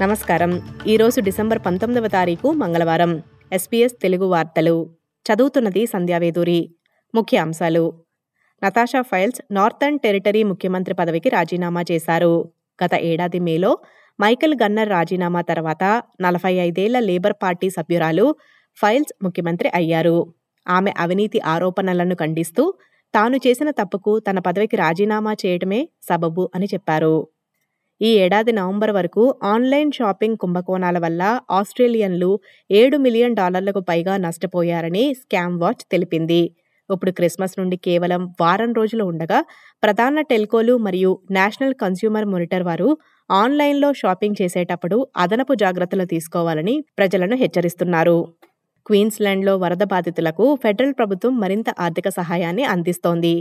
నమస్కారం. ఈరోజు డిసెంబర్ పంతొమ్మిదవ తారీఖు మంగళవారం. ఎస్పీఎస్ తెలుగు వార్తలు. చదువుతున్నది సంధ్యావేదూరి ముఖ్య అంశాలు. నతాషా ఫైల్స్ నార్థర్న్ టెరిటరీ ముఖ్యమంత్రి పదవికి రాజీనామా చేశారు. గత ఏడాది మేలో మైకెల్ గన్నర్ రాజీనామా తర్వాత నలభై ఐదేళ్ళ లేబర్ పార్టీ సభ్యురాలు ఫైల్స్ ముఖ్యమంత్రి అయ్యారు. ఆమె అవినీతి ఆరోపణలను ఖండిస్తూ తాను చేసిన తప్పుకు తన పదవికి రాజీనామా చేయడమే సబబు అని చెప్పారు. ఈ ఏడాది నవంబర్ వరకు ఆన్లైన్ షాపింగ్ కుంభకోణాల వల్ల ఆస్ట్రేలియన్లు ఏడు మిలియన్ డాలర్లకు పైగా నష్టపోయారని స్కామ్ వాచ్ తెలిపింది. ఇప్పుడు క్రిస్మస్ నుండి కేవలం వారం రోజులు ఉండగా ప్రధాన టెల్కోలు మరియు నేషనల్ కన్స్యూమర్ మానిటర్ వారు ఆన్లైన్లో షాపింగ్ చేసేటప్పుడు అదనపు జాగ్రత్తలు తీసుకోవాలని ప్రజలను హెచ్చరిస్తున్నారు. క్వీన్స్లాండ్లో వరద బాధితులకు ఫెడరల్ ప్రభుత్వం మరింత ఆర్థిక సహాయాన్ని అందిస్తోంది.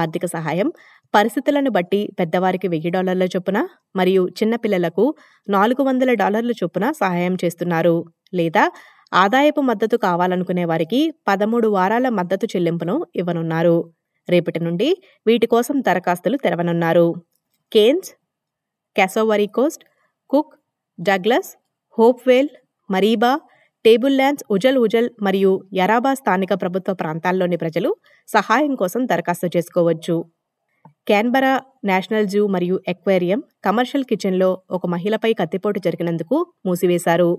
ఆర్థిక సహాయం పరిస్థితులను బట్టి పెద్దవారికి వెయ్యి డాలర్ల చొప్పున మరియు చిన్నపిల్లలకు నాలుగు వందల డాలర్ల చొప్పున సహాయం చేస్తున్నారు. లేదా ఆదాయపు మద్దతు కావాలనుకునే వారికి పదమూడు వారాల మద్దతు చెల్లింపును ఇవ్వనున్నారు. రేపటి నుండి వీటి కోసం దరఖాస్తులు తెరవనున్నారు. Cairns Cassowary Coast Cook Douglas Hopevale Mareeba Tablelands Wujal Wujal మరియు యరాబా స్థానిక ప్రభుత్వ ప్రాంతాల్లోని ప్రజలు సహాయం కోసం దరఖాస్తు చేసుకోవచ్చు. క్యాన్బరా నేషనల్ జూ మరియు ఎక్వేరియం కమర్షియల్ కిచెన్లో ఒక మహిళపై కత్తిపోటు జరిగినందుకు మూసివేశారు.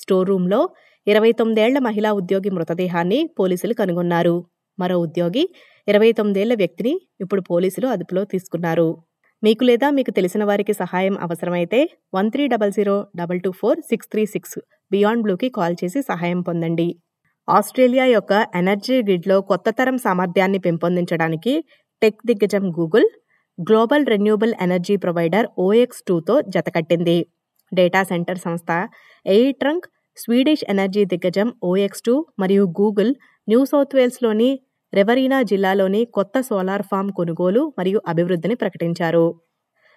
స్టోర్ రూంలో ఇరవై తొమ్మిదేళ్ళ మహిళా ఉద్యోగి మృతదేహాన్ని పోలీసులు కనుగొన్నారు. మరో ఉద్యోగి ఇరవై తొమ్మిదేళ్ళ వ్యక్తిని ఇప్పుడు పోలీసులు అదుపులో తీసుకున్నారు. మీకు లేదా మీకు తెలిసిన వారికి సహాయం అవసరమైతే one three double zero double two four six three six beyond బ్లూకి కాల్ చేసి సహాయం పొందండి. ఆస్ట్రేలియా యొక్క ఎనర్జీ గ్రిడ్లో కొత్త తరం సామర్థ్యాన్ని పెంపొందించడానికి టెక్ దిగ్గజం Google global renewable energy provider OX టూతో జతకట్టింది డేటా సెంటర్ సంస్థ ఎయిర్ ట్రంక్ స్వీడిష్ ఎనర్జీ దిగ్గజం ఓఎక్స్ టూ మరియు గూగుల్ న్యూ సౌత్ వేల్స్లోని రెవరీనా జిల్లాలోని కొత్త సోలార్ ఫామ్ కొనుగోలు మరియు అభివృద్ధిని ప్రకటించారు.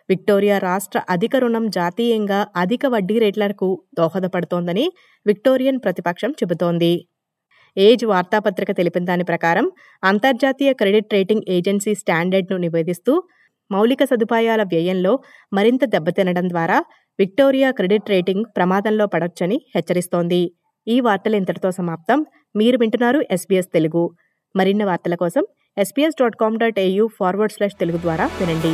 విక్టోరియా రాష్ట్ర అధిక రుణం జాతీయంగా అధిక వడ్డీ రేట్లకు దోహదపడుతోందని విక్టోరియన్ ప్రతిపక్షం చెబుతోంది. ఏజ్ వార్తాపత్రిక తెలిపిన దాని ప్రకారం అంతర్జాతీయ క్రెడిట్ రేటింగ్ ఏజెన్సీ స్టాండర్డ్ను నివేదిస్తూ మౌలిక సదుపాయాల వ్యయంలో మరింత దెబ్బతినడం ద్వారా విక్టోరియా క్రెడిట్ రేటింగ్ ప్రమాదంలో పడొచ్చని హెచ్చరిస్తోంది. ఈ వార్తలు ఇంతటితో సమాప్తం. మీరు వింటున్నారు ఎస్బీఎస్ తెలుగు. మరిన్ని వార్తల కోసం SBS dot com dot AU forward slash Telugu ద్వారా వినండి.